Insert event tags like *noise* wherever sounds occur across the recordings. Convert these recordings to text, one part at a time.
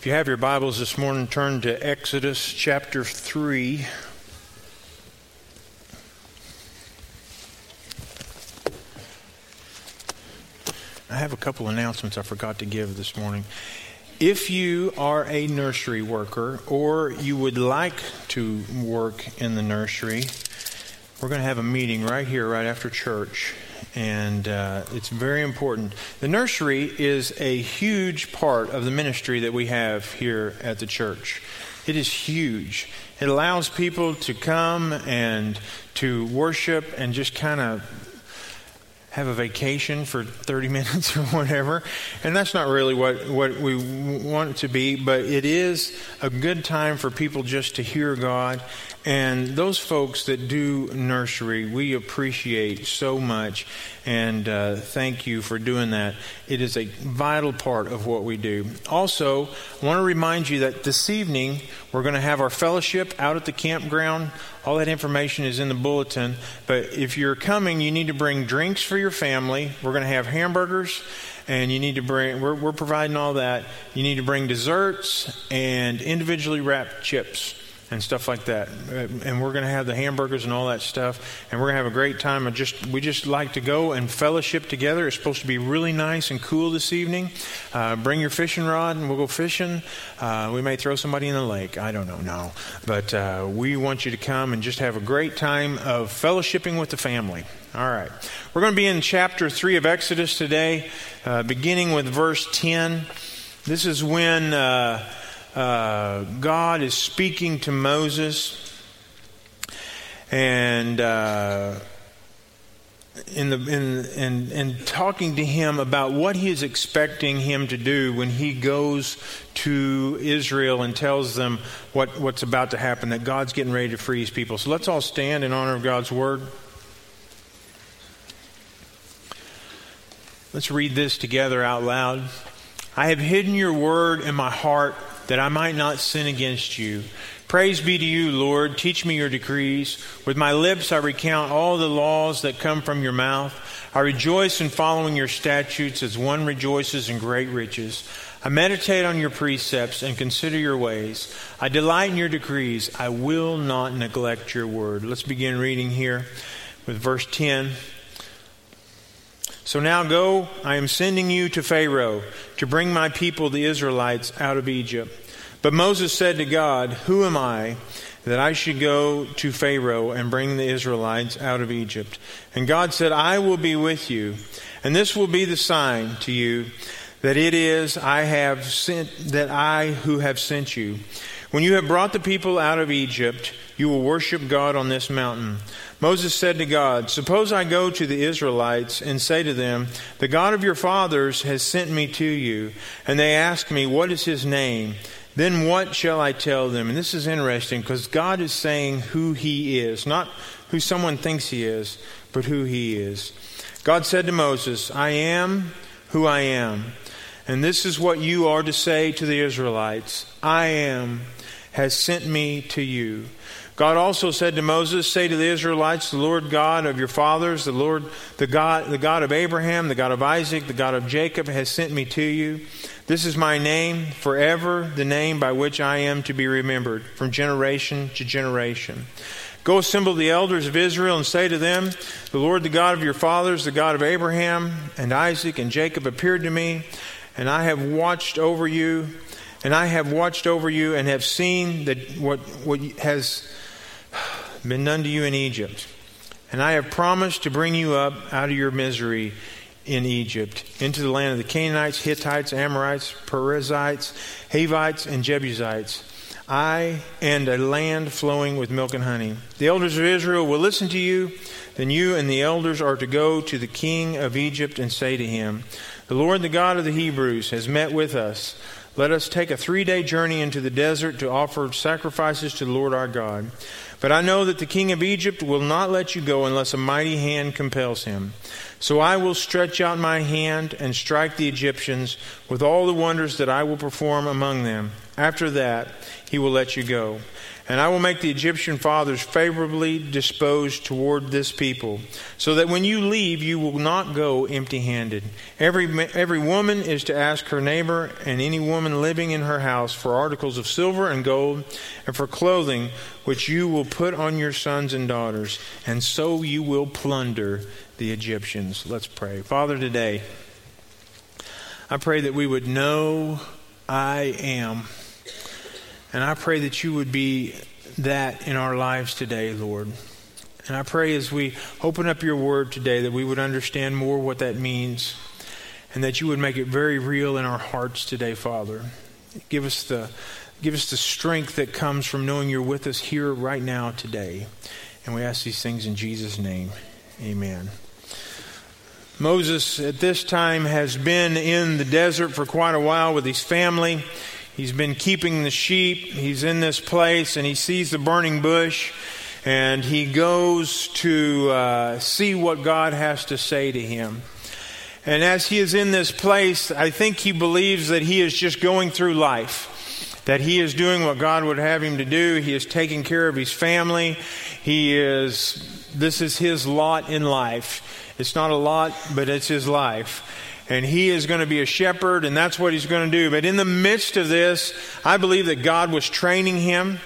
If you have your Bibles this morning, turn to Exodus chapter 3. I have a couple announcements I forgot to give this morning. If you are a nursery worker or you would like to work in the nursery, we're going to have a meeting right here, right after church and uh, it's very important. The nursery is a huge part of the ministry that we have here at the church. It is huge. It allows people to come and to worship and just kind of have a vacation for 30 *laughs* minutes or whatever. And that's not really what, what we want it to be, but it is a good time for people just to hear God and those folks that do nursery, we appreciate so much and uh, thank you for doing that. It is a vital part of what we do. Also, I want to remind you that this evening we're going to have our fellowship out at the campground. All that information is in the bulletin. But if you're coming, you need to bring drinks for your family. We're going to have hamburgers and you need to bring we're, we're, providing all that you need to bring desserts and individually wrapped chips and stuff like that. And we're going to have the hamburgers and all that stuff, and we're going to have a great time. I just we just like to go and fellowship together. It's supposed to be really nice and cool this evening. Uh, bring your fishing rod, and we'll go fishing. Uh, we may throw somebody in the lake. I don't know, no, but uh, we want you to come and just have a great time of fellowshipping with the family. All right, we're going to be in chapter three of Exodus today, uh, beginning with verse ten. This is when uh, God is speaking to Moses, and uh, in the in, in in talking to him about what he is expecting him to do when he goes to Israel and tells them what, what's about to happen, that God's getting ready to free his people. So let's all stand in honor of God's word. Let's read this together out loud. I have hidden your word in my heart that I might not sin against you. Praise be to you, Lord. Teach me your decrees. With my lips I recount all the laws that come from your mouth. I rejoice in following your statutes as one rejoices in great riches. I meditate on your precepts and consider your ways. I delight in your decrees. I will not neglect your word. Let's begin reading here with verse 10. So now go, I am sending you to Pharaoh to bring my people, the Israelites, out of Egypt. But Moses said to God, Who am I that I should go to Pharaoh and bring the Israelites out of Egypt? And God said, I will be with you, and this will be the sign to you that it is I have sent that I who have sent you. When you have brought the people out of Egypt, you will worship God on this mountain. Moses said to God, Suppose I go to the Israelites and say to them, The God of your fathers has sent me to you, and they ask me, What is his name? Then what shall I tell them? And this is interesting because God is saying who he is, not who someone thinks he is, but who he is. God said to Moses, I am who I am. And this is what you are to say to the Israelites I am has sent me to you. God also said to Moses, Say to the Israelites, The Lord God of your fathers, the Lord, the God, the God of Abraham, the God of Isaac, the God of Jacob, has sent me to you. This is my name forever, the name by which I am to be remembered from generation to generation. Go assemble the elders of Israel and say to them, The Lord, the God of your fathers, the God of Abraham and Isaac and Jacob, appeared to me, and I have watched over you, and I have watched over you, and have seen that what, what has been done to you in Egypt. And I have promised to bring you up out of your misery in Egypt, into the land of the Canaanites, Hittites, Amorites, Perizzites, Hivites, and Jebusites. I and a land flowing with milk and honey. The elders of Israel will listen to you. Then you and the elders are to go to the king of Egypt and say to him, The Lord, the God of the Hebrews, has met with us. Let us take a three day journey into the desert to offer sacrifices to the Lord our God. But I know that the king of Egypt will not let you go unless a mighty hand compels him. So I will stretch out my hand and strike the Egyptians with all the wonders that I will perform among them. After that, he will let you go. And I will make the Egyptian fathers favorably disposed toward this people, so that when you leave, you will not go empty handed. Every, every woman is to ask her neighbor and any woman living in her house for articles of silver and gold, and for clothing which you will put on your sons and daughters, and so you will plunder the Egyptians. Let's pray. Father, today, I pray that we would know I am. And I pray that you would be that in our lives today, Lord. And I pray as we open up your word today that we would understand more what that means and that you would make it very real in our hearts today, Father. Give us the give us the strength that comes from knowing you're with us here right now today. And we ask these things in Jesus name. Amen. Moses at this time has been in the desert for quite a while with his family. He's been keeping the sheep. He's in this place and he sees the burning bush and he goes to uh, see what God has to say to him. And as he is in this place, I think he believes that he is just going through life, that he is doing what God would have him to do. He is taking care of his family. He is, this is his lot in life. It's not a lot, but it's his life and he is going to be a shepherd, and that's what he's going to do. But in the midst of this, I believe that God was training him,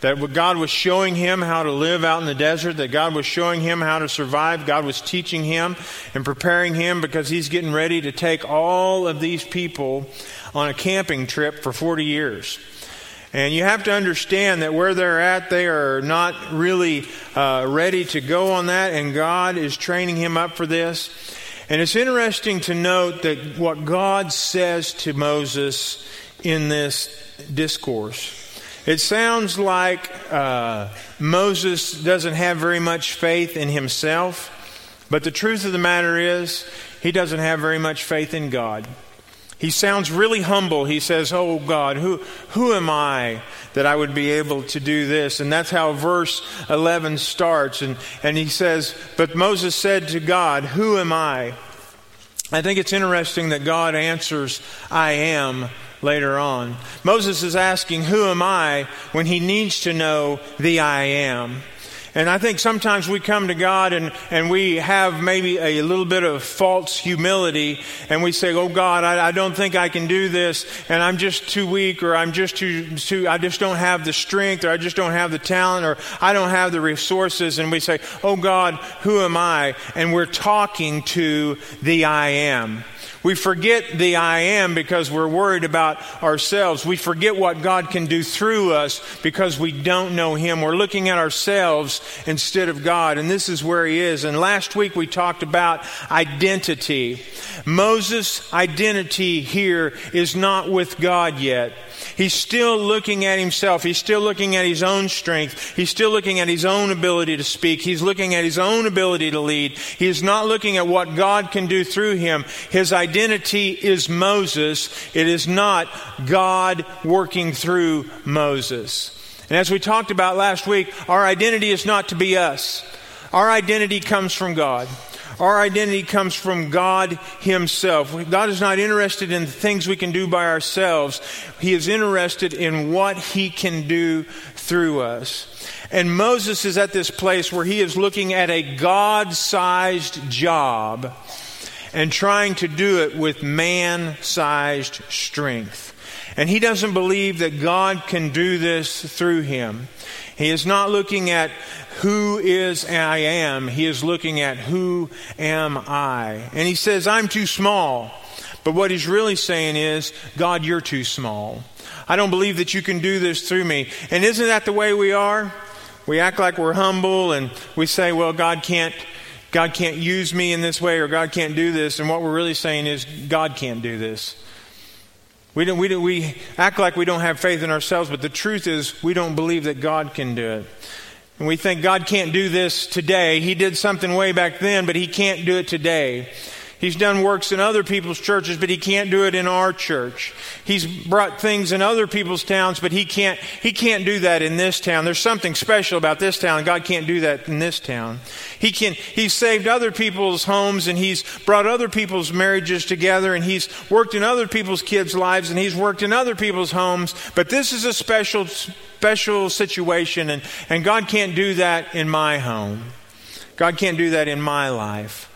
that God was showing him how to live out in the desert, that God was showing him how to survive. God was teaching him and preparing him because he's getting ready to take all of these people on a camping trip for 40 years. And you have to understand that where they're at, they are not really uh, ready to go on that, and God is training him up for this. And it's interesting to note that what God says to Moses in this discourse. It sounds like uh, Moses doesn't have very much faith in himself, but the truth of the matter is, he doesn't have very much faith in God. He sounds really humble. He says, Oh God, who, who am I that I would be able to do this? And that's how verse 11 starts. And, and he says, But Moses said to God, Who am I? I think it's interesting that God answers, I am, later on. Moses is asking, Who am I? when he needs to know the I am. And I think sometimes we come to God and, and we have maybe a little bit of false humility and we say, Oh God, I, I don't think I can do this and I'm just too weak or I'm just too, too, I just don't have the strength or I just don't have the talent or I don't have the resources. And we say, Oh God, who am I? And we're talking to the I am. We forget the I am because we're worried about ourselves. We forget what God can do through us because we don't know Him. We're looking at ourselves instead of God, and this is where He is. And last week we talked about identity. Moses' identity here is not with God yet. He's still looking at himself. He's still looking at his own strength. He's still looking at his own ability to speak. He's looking at his own ability to lead. He is not looking at what God can do through him. His identity is Moses. It is not God working through Moses. And as we talked about last week, our identity is not to be us. Our identity comes from God. Our identity comes from God Himself. God is not interested in the things we can do by ourselves. He is interested in what He can do through us. And Moses is at this place where he is looking at a God sized job and trying to do it with man sized strength. And he doesn't believe that God can do this through him. He is not looking at who is I am. He is looking at who am I. And he says, I'm too small. But what he's really saying is, God, you're too small. I don't believe that you can do this through me. And isn't that the way we are? We act like we're humble and we say, well, God can't, God can't use me in this way or God can't do this. And what we're really saying is, God can't do this. We, don't, we, don't, we act like we don't have faith in ourselves, but the truth is we don't believe that God can do it. And we think God can't do this today. He did something way back then, but He can't do it today. He's done works in other people's churches, but he can't do it in our church. He's brought things in other people's towns, but he can't, he can't do that in this town. There's something special about this town. God can't do that in this town. He can, he's saved other people's homes and he's brought other people's marriages together and he's worked in other people's kids' lives and he's worked in other people's homes, but this is a special special situation, and, and God can't do that in my home. God can't do that in my life.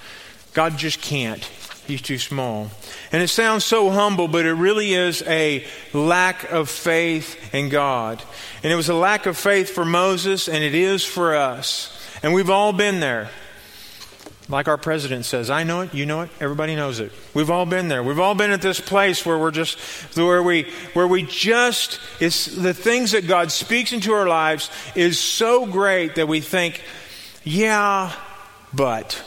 God just can't. He's too small. And it sounds so humble, but it really is a lack of faith in God. And it was a lack of faith for Moses, and it is for us. And we've all been there. Like our president says, I know it, you know it, everybody knows it. We've all been there. We've all been at this place where we're just where we where we just it's the things that God speaks into our lives is so great that we think, yeah, but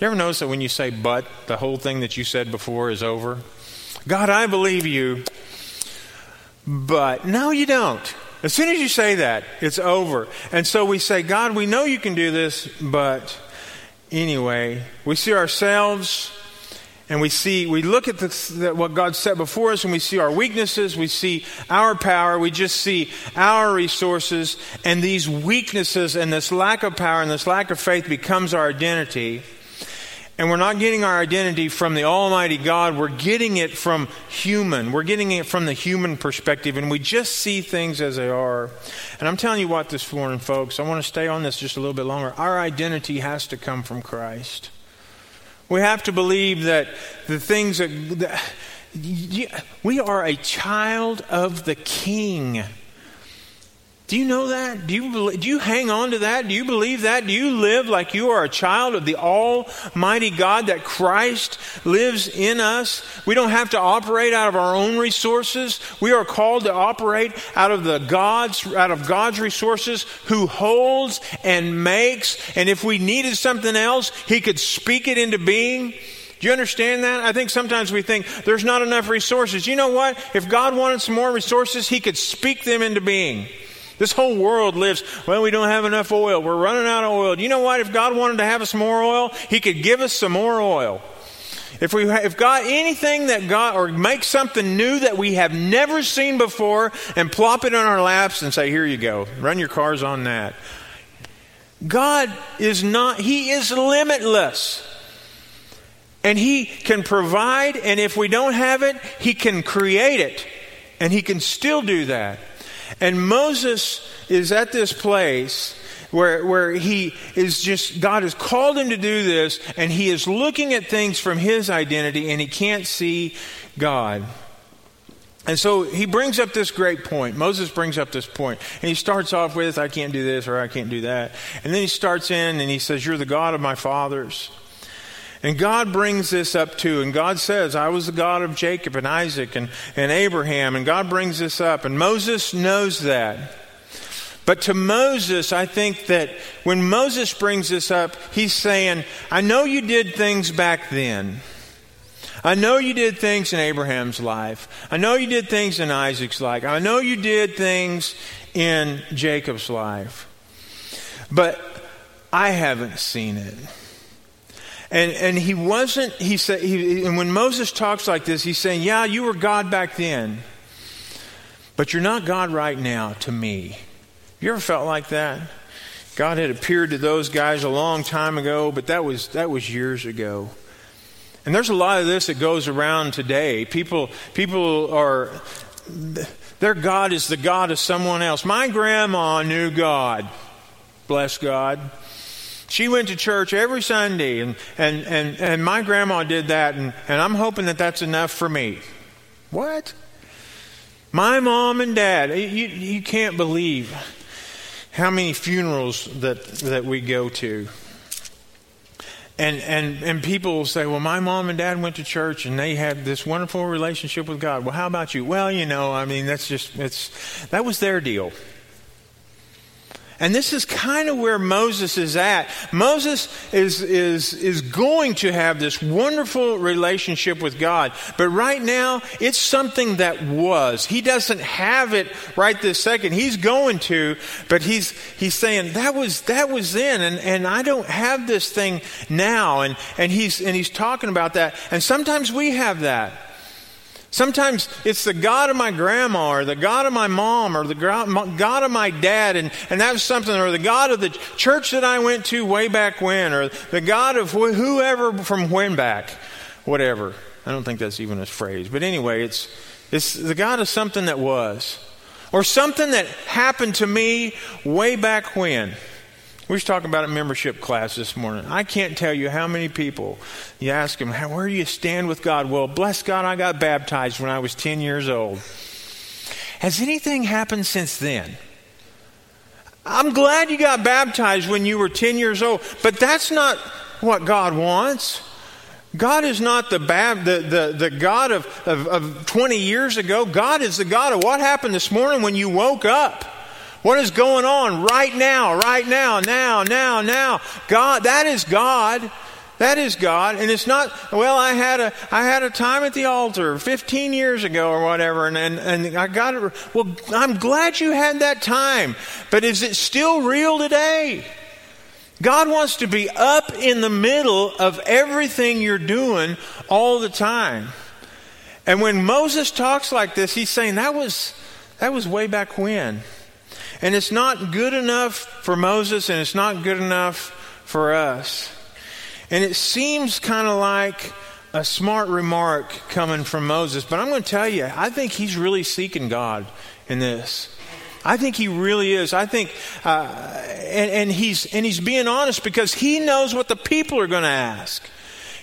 you ever notice that when you say but, the whole thing that you said before is over? God, I believe you, but no, you don't. As soon as you say that, it's over. And so we say, God, we know you can do this, but anyway, we see ourselves and we see, we look at the, what God set before us and we see our weaknesses, we see our power, we just see our resources, and these weaknesses and this lack of power and this lack of faith becomes our identity. And we're not getting our identity from the Almighty God, we're getting it from human. We're getting it from the human perspective, and we just see things as they are. And I'm telling you what this morning, folks, I want to stay on this just a little bit longer. Our identity has to come from Christ. We have to believe that the things that, that we are a child of the King. Do you know that? Do you, do you hang on to that? Do you believe that? Do you live like you are a child of the Almighty God, that Christ lives in us? We don't have to operate out of our own resources. We are called to operate out of the God's, out of God's resources who holds and makes. And if we needed something else, He could speak it into being. Do you understand that? I think sometimes we think there's not enough resources. You know what? If God wanted some more resources, He could speak them into being. This whole world lives, well, we don't have enough oil. We're running out of oil. You know what? If God wanted to have us more oil, He could give us some more oil. If we, if God, anything that God, or make something new that we have never seen before and plop it on our laps and say, here you go, run your cars on that. God is not, He is limitless. And He can provide, and if we don't have it, He can create it. And He can still do that. And Moses is at this place where, where he is just, God has called him to do this, and he is looking at things from his identity, and he can't see God. And so he brings up this great point. Moses brings up this point. And he starts off with, I can't do this or I can't do that. And then he starts in and he says, You're the God of my fathers. And God brings this up too. And God says, I was the God of Jacob and Isaac and, and Abraham. And God brings this up. And Moses knows that. But to Moses, I think that when Moses brings this up, he's saying, I know you did things back then. I know you did things in Abraham's life. I know you did things in Isaac's life. I know you did things in Jacob's life. But I haven't seen it. And, and he wasn't, he said, he, and when Moses talks like this, he's saying, Yeah, you were God back then, but you're not God right now to me. You ever felt like that? God had appeared to those guys a long time ago, but that was, that was years ago. And there's a lot of this that goes around today. People, people are, their God is the God of someone else. My grandma knew God. Bless God. She went to church every Sunday, and, and, and, and my grandma did that, and, and I'm hoping that that's enough for me. What? My mom and dad, you, you can't believe how many funerals that, that we go to. And, and, and people will say, well, my mom and dad went to church and they had this wonderful relationship with God. Well, how about you? Well, you know, I mean, that's just, it's, that was their deal. And this is kind of where Moses is at. Moses is, is, is going to have this wonderful relationship with God. But right now, it's something that was. He doesn't have it right this second. He's going to, but he's, he's saying, that was, that was then, and, and I don't have this thing now. And, and, he's, and he's talking about that. And sometimes we have that. Sometimes it's the God of my grandma or the God of my mom or the God of my dad, and, and that's something, or the God of the church that I went to way back when, or the God of wh- whoever from when back, whatever. I don't think that's even a phrase. But anyway, it's, it's the God of something that was. or something that happened to me way back when. We was talking about a membership class this morning. I can't tell you how many people you ask them, where do you stand with God? Well, bless God, I got baptized when I was 10 years old. Has anything happened since then? I'm glad you got baptized when you were 10 years old, but that's not what God wants. God is not the, bab, the, the, the God of, of, of 20 years ago. God is the God of what happened this morning when you woke up. What is going on right now, right now, now, now, now? God, that is God. That is God, and it's not. Well, I had a I had a time at the altar 15 years ago or whatever, and and, and I got it. Well, I'm glad you had that time, but is it still real today? God wants to be up in the middle of everything you're doing all the time. And when Moses talks like this, he's saying that was that was way back when. And it's not good enough for Moses and it's not good enough for us. And it seems kind of like a smart remark coming from Moses, but I'm going to tell you, I think he's really seeking God in this. I think he really is. I think, uh, and, and, he's and he's being honest because he knows what the people are going to ask.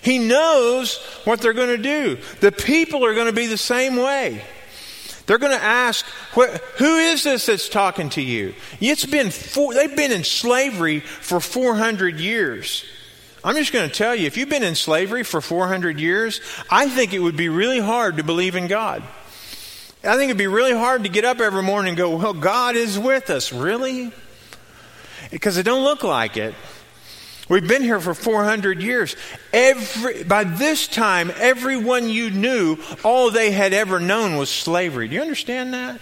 He knows what they're going to do. The people are going to be the same way. They're going to ask, "Who is this that's talking to you?" It's been four, they've been in slavery for 400 years. I'm just going to tell you, if you've been in slavery for 400 years, I think it would be really hard to believe in God. I think it'd be really hard to get up every morning and go, well, God is with us. Really? Because it don't look like it. We've been here for 400 years. Every, by this time, everyone you knew, all they had ever known was slavery. Do you understand that?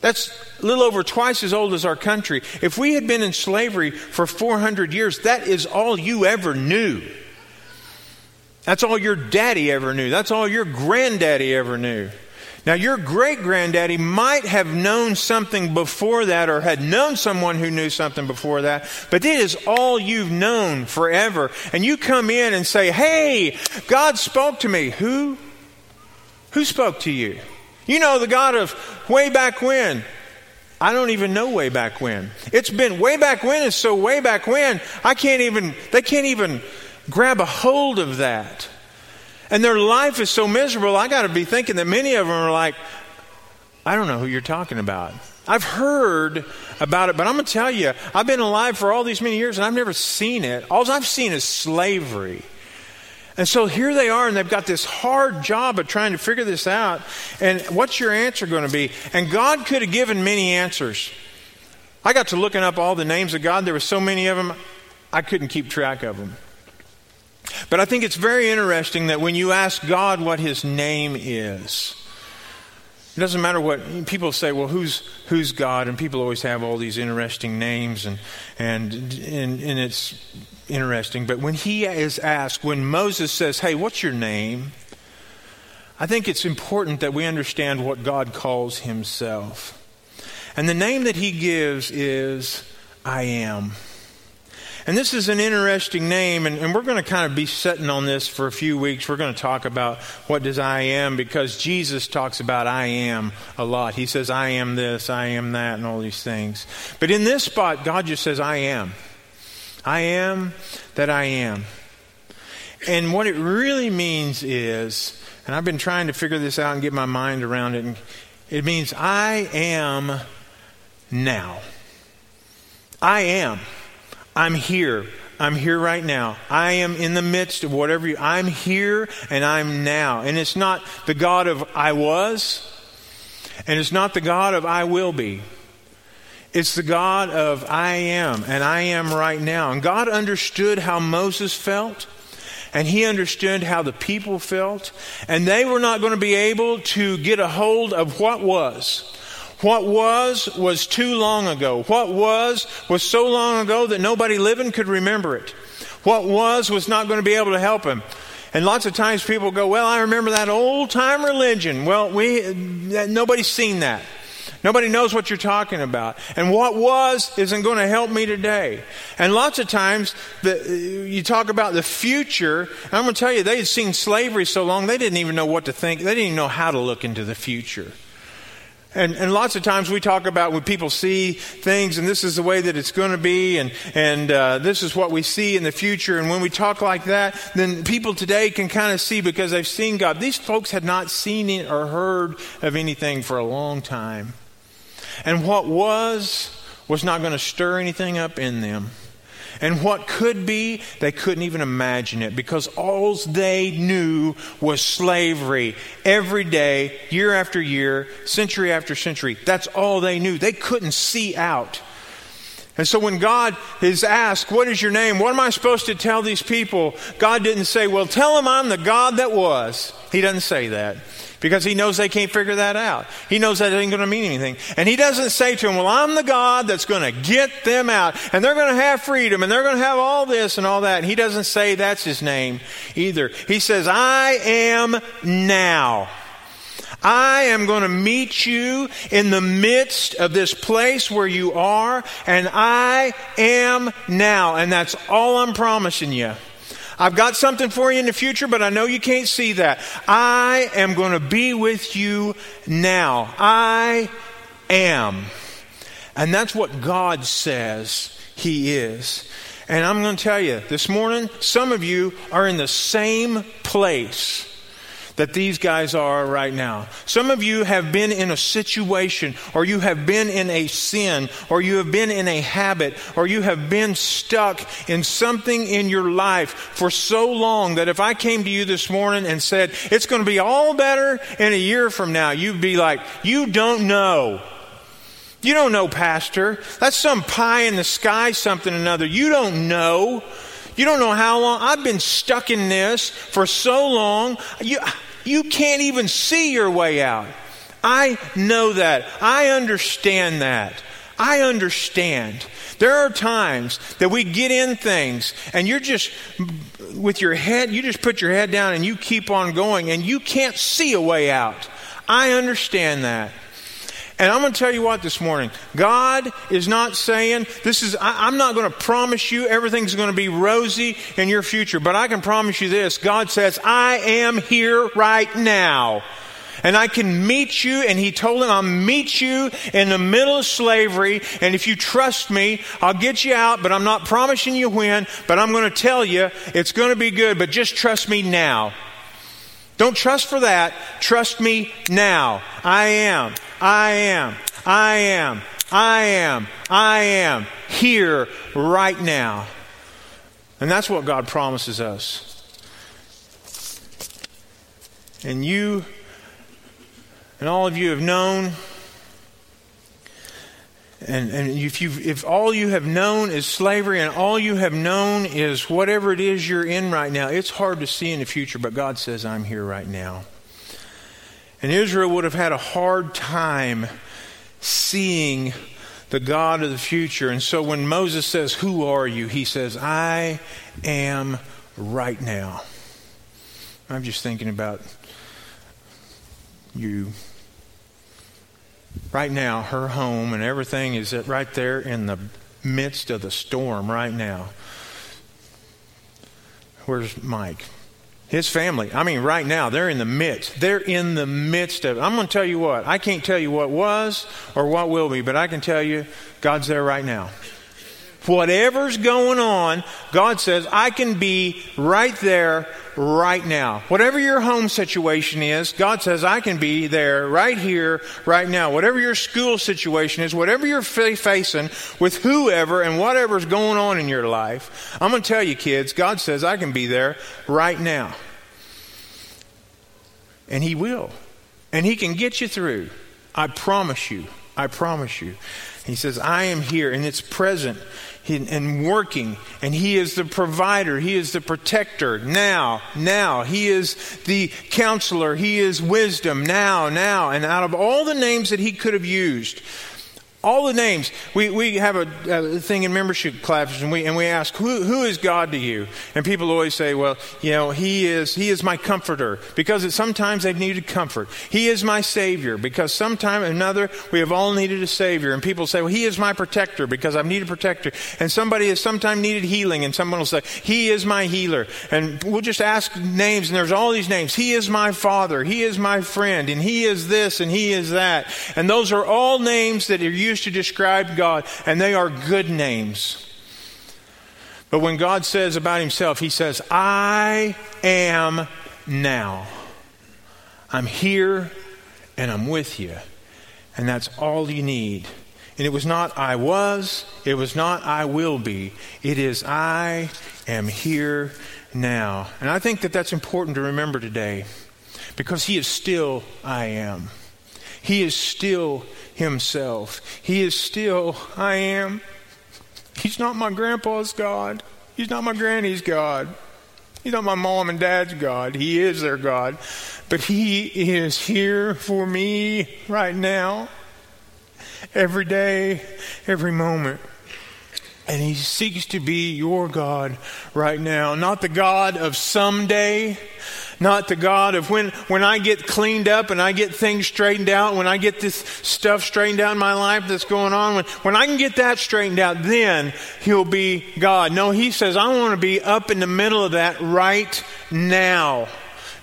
That's a little over twice as old as our country. If we had been in slavery for 400 years, that is all you ever knew. That's all your daddy ever knew. That's all your granddaddy ever knew. Now, your great granddaddy might have known something before that or had known someone who knew something before that, but it is all you've known forever. And you come in and say, Hey, God spoke to me. Who? Who spoke to you? You know, the God of way back when. I don't even know way back when. It's been way back when, and so way back when, I can't even, they can't even grab a hold of that. And their life is so miserable, I got to be thinking that many of them are like, I don't know who you're talking about. I've heard about it, but I'm going to tell you, I've been alive for all these many years and I've never seen it. All I've seen is slavery. And so here they are, and they've got this hard job of trying to figure this out. And what's your answer going to be? And God could have given many answers. I got to looking up all the names of God. There were so many of them, I couldn't keep track of them. But I think it's very interesting that when you ask God what his name is, it doesn't matter what people say, well, who's, who's God? And people always have all these interesting names, and, and, and, and it's interesting. But when he is asked, when Moses says, Hey, what's your name? I think it's important that we understand what God calls himself. And the name that he gives is I am. And this is an interesting name, and, and we're going to kind of be sitting on this for a few weeks. We're going to talk about what does I am because Jesus talks about I am a lot. He says, I am this, I am that, and all these things. But in this spot, God just says, I am. I am that I am. And what it really means is, and I've been trying to figure this out and get my mind around it, and it means I am now. I am. I'm here. I'm here right now. I am in the midst of whatever you, I'm here and I'm now. And it's not the God of I was, and it's not the God of I will be. It's the God of I am, and I am right now. And God understood how Moses felt, and he understood how the people felt, and they were not going to be able to get a hold of what was. What was was too long ago. What was was so long ago that nobody living could remember it. What was was not going to be able to help him. And lots of times people go, "Well, I remember that old time religion." Well, we uh, nobody's seen that. Nobody knows what you're talking about. And what was isn't going to help me today. And lots of times the, uh, you talk about the future. I'm going to tell you, they had seen slavery so long, they didn't even know what to think. They didn't even know how to look into the future. And, and lots of times we talk about when people see things and this is the way that it's going to be and, and uh, this is what we see in the future. And when we talk like that, then people today can kind of see because they've seen God. These folks had not seen it or heard of anything for a long time. And what was, was not going to stir anything up in them. And what could be, they couldn't even imagine it because all they knew was slavery every day, year after year, century after century. That's all they knew. They couldn't see out. And so when God is asked, What is your name? What am I supposed to tell these people? God didn't say, Well, tell them I'm the God that was. He doesn't say that because he knows they can't figure that out. He knows that ain't going to mean anything. And he doesn't say to them, Well, I'm the God that's going to get them out, and they're going to have freedom, and they're going to have all this and all that. And he doesn't say that's his name either. He says, I am now. I am going to meet you in the midst of this place where you are, and I am now. And that's all I'm promising you. I've got something for you in the future, but I know you can't see that. I am going to be with you now. I am. And that's what God says He is. And I'm going to tell you this morning, some of you are in the same place that these guys are right now. Some of you have been in a situation, or you have been in a sin, or you have been in a habit, or you have been stuck in something in your life for so long that if I came to you this morning and said, it's going to be all better in a year from now, you'd be like, you don't know. You don't know, Pastor. That's some pie in the sky, something or another. You don't know. You don't know how long. I've been stuck in this for so long. You, you can't even see your way out. I know that. I understand that. I understand. There are times that we get in things and you're just with your head, you just put your head down and you keep on going and you can't see a way out. I understand that. And I'm going to tell you what this morning. God is not saying, this is, I, am not going to promise you everything's going to be rosy in your future, but I can promise you this. God says, I am here right now. And I can meet you, and he told him, I'll meet you in the middle of slavery, and if you trust me, I'll get you out, but I'm not promising you when, but I'm going to tell you it's going to be good, but just trust me now. Don't trust for that. Trust me now. I am. I am. I am. I am. I am here right now. And that's what God promises us. And you and all of you have known and, and if, you if all you have known is slavery and all you have known is whatever it is you're in right now, it's hard to see in the future, but God says, I'm here right now. And Israel would have had a hard time seeing the God of the future. And so when Moses says, Who are you? he says, I am right now. I'm just thinking about you right now, her home and everything is right there in the midst of the storm right now. Where's Mike? His family. I mean, right now, they're in the midst. They're in the midst of it. I'm going to tell you what. I can't tell you what was or what will be, but I can tell you God's there right now. Whatever's going on, God says, I can be right there right now. Whatever your home situation is, God says, I can be there right here, right now. Whatever your school situation is, whatever you're facing with whoever and whatever's going on in your life, I'm going to tell you, kids, God says, I can be there right now. And He will. And He can get you through. I promise you. I promise you. He says, I am here, and it's present and working. And He is the provider. He is the protector. Now, now. He is the counselor. He is wisdom. Now, now. And out of all the names that He could have used, all the names. We, we have a, a, thing in membership classes, and we, and we ask, who, who is God to you? And people always say, well, you know, he is, he is my comforter, because sometimes they've needed comfort. He is my savior, because sometime or another we have all needed a savior. And people say, well, he is my protector, because I've needed a protector. And somebody has sometime needed healing, and someone will say, he is my healer. And we'll just ask names, and there's all these names. He is my father, he is my friend, and he is this, and he is that. And those are all names that are used used to describe God, and they are good names. But when God says about himself, he says, I am now. I'm here and I'm with you. And that's all you need. And it was not I was, it was not I will be. It is I am here now. And I think that that's important to remember today because He is still I am. He is still himself. He is still, I am. He's not my grandpa's God. He's not my granny's God. He's not my mom and dad's God. He is their God. But He is here for me right now, every day, every moment. And He seeks to be your God right now. Not the God of someday, not the God of when, when I get cleaned up and I get things straightened out, when I get this stuff straightened out in my life that's going on, when, when I can get that straightened out, then He'll be God. No, He says, I want to be up in the middle of that right now.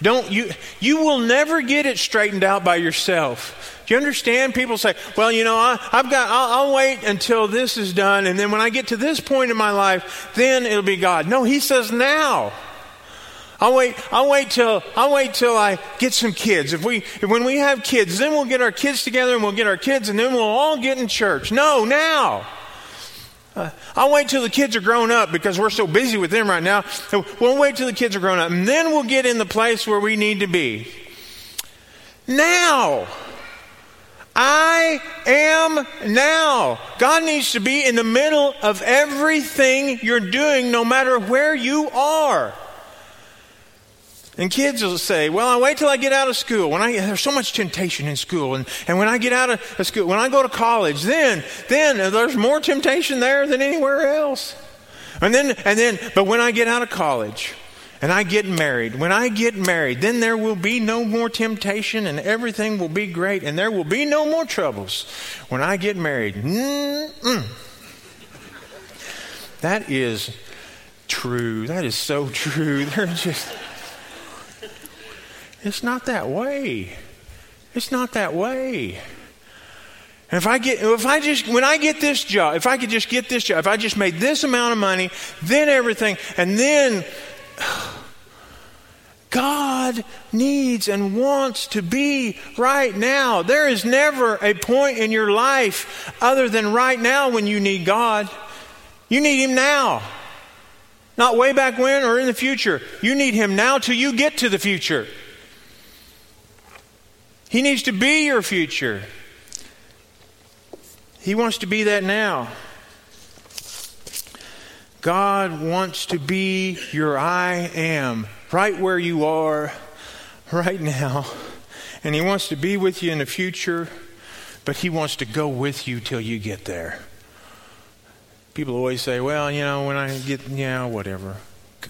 Don't you, you will never get it straightened out by yourself. Do you understand? People say, well, you know, I, have got, I'll, I'll wait until this is done. And then when I get to this point in my life, then it'll be God. No, He says now. I'll wait, I'll wait till, I'll wait till I get some kids. If we, when we have kids, then we'll get our kids together and we'll get our kids and then we'll all get in church. No, now. Uh, I'll wait till the kids are grown up because we're so busy with them right now. We'll wait till the kids are grown up and then we'll get in the place where we need to be. Now. I am now. God needs to be in the middle of everything you're doing, no matter where you are. And kids will say, Well, I wait till I get out of school. When I there's so much temptation in school, and, and when I get out of school, when I go to college, then then there's more temptation there than anywhere else. And then and then, but when I get out of college and I get married, when I get married, then there will be no more temptation and everything will be great and there will be no more troubles. When I get married, mm-mm. that is true. That is so *laughs* true. They're just it's not that way. It's not that way. And if I get, if I just, when I get this job, if I could just get this job, if I just made this amount of money, then everything, and then *sighs* God needs and wants to be right now. There is never a point in your life other than right now when you need God. You need Him now. Not way back when or in the future. You need Him now till you get to the future. He needs to be your future. He wants to be that now. God wants to be your I am, right where you are, *laughs* right now. And He wants to be with you in the future, but He wants to go with you till you get there. People always say, well, you know, when I get, yeah, whatever.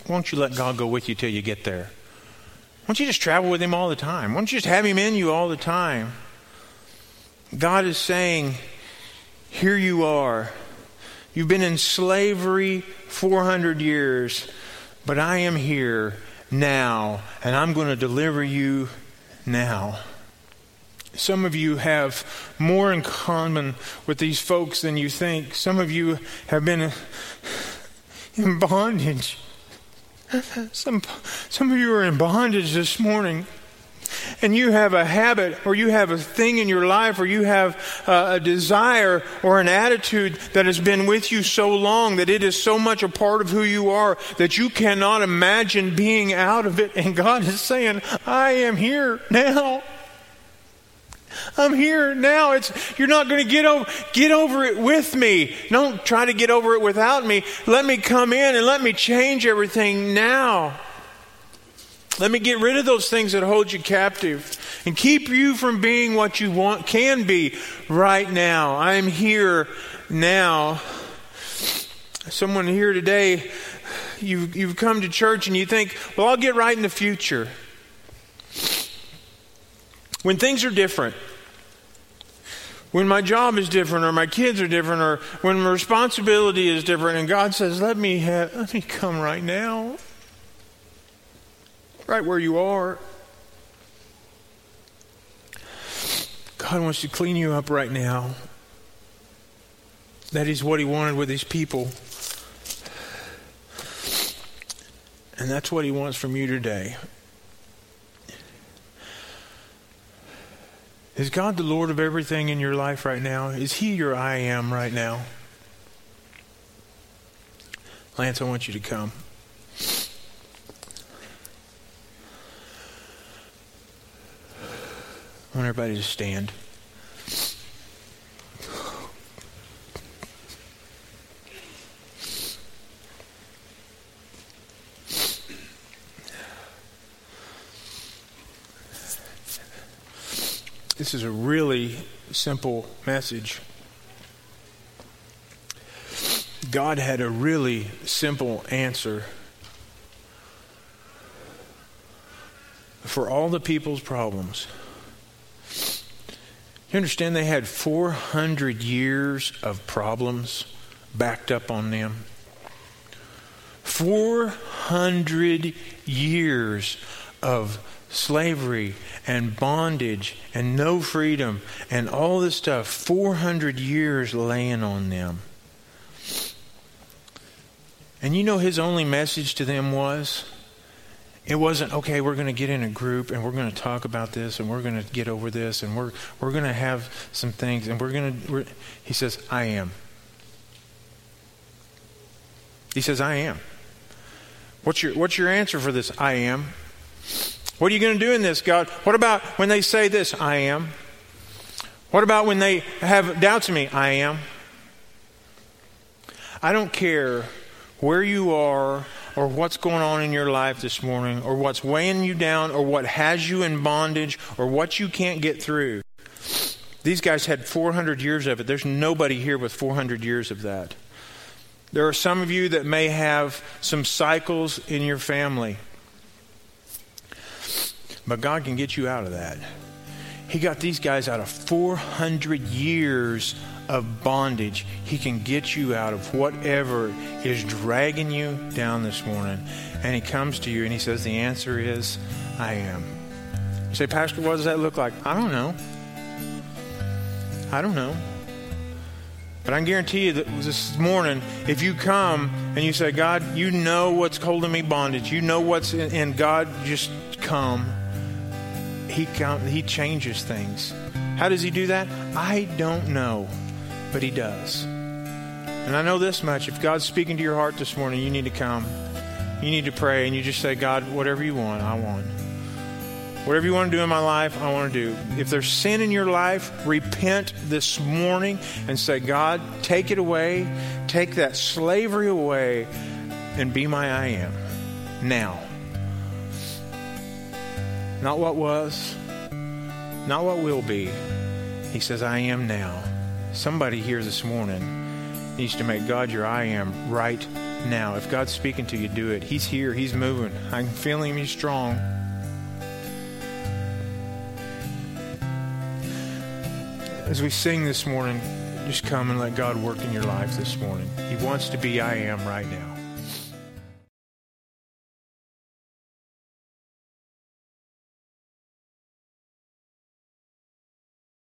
Won't you let God go with you till you get there? Don't you just travel with him all the time? Why don't you just have him in you all the time? God is saying, Here you are. You've been in slavery 400 years, but I am here now, and I'm going to deliver you now. Some of you have more in common with these folks than you think. Some of you have been in bondage. Some, some of you are in bondage this morning and you have a habit or you have a thing in your life or you have a, a, desire or an attitude that has been with you so long that it is so much a part of who you are that you cannot imagine being out of it. And God is saying, I am here now. I'm here now. It's you're not going to get over get over it with me. Don't try to get over it without me. Let me come in and let me change everything now. Let me get rid of those things that hold you captive. and keep you from being what you want can be right now. I am here now. Someone here today, you've, you've come to church and you think, well, I'll get right in the future. When things are different, when my job is different or my kids are different or when my responsibility is different and God says, let me, have, let me come right now, right where you are. God wants to clean you up right now. That is what he wanted with his people. And that's what he wants from you today. Is God the Lord of everything in your life right now? Is He your I am right now? Lance, I want you to come. I want everybody to stand. This is a really simple message. God had a really simple answer for all the people's problems. You understand they had 400 years of problems backed up on them? 400 years of slavery and bondage and no freedom and all this stuff 400 years laying on them. And you know his only message to them was? It wasn't okay we're going to get in a group and we're going to talk about this and we're going to get over this and we're we're going to have some things and we're going to he says i am. He says i am. What's your what's your answer for this i am what are you going to do in this, God? What about when they say this, I am? What about when they have doubts in me? I am. I don't care where you are or what's going on in your life this morning or what's weighing you down or what has you in bondage or what you can't get through. These guys had 400 years of it. There's nobody here with 400 years of that. There are some of you that may have some cycles in your family but God can get you out of that. He got these guys out of 400 years of bondage. He can get you out of whatever is dragging you down this morning. And He comes to you and He says, The answer is, I am. You say, Pastor, what does that look like? I don't know. I don't know. But I guarantee you that this morning, if you come and you say, God, you know what's holding me bondage, you know what's in, God, just come he count, he changes things. How does he do that? I don't know, but he does. And I know this much: if God's speaking to your heart this morning, you need to come. You need to pray, and you just say, God, whatever you want, I want. Whatever you want to do in my life, I want to do. If there's sin in your life, repent this morning and say, God, take it away. Take that slavery away and be my I am now. Not what was, not what will be. He says, I am now. Somebody here this morning needs to make God your I am right now. If God's speaking to you, do it. He's here, He's moving. I can feel Him, He's strong. As we sing this morning, just come and let God work in your life this morning. He wants to be I am right now.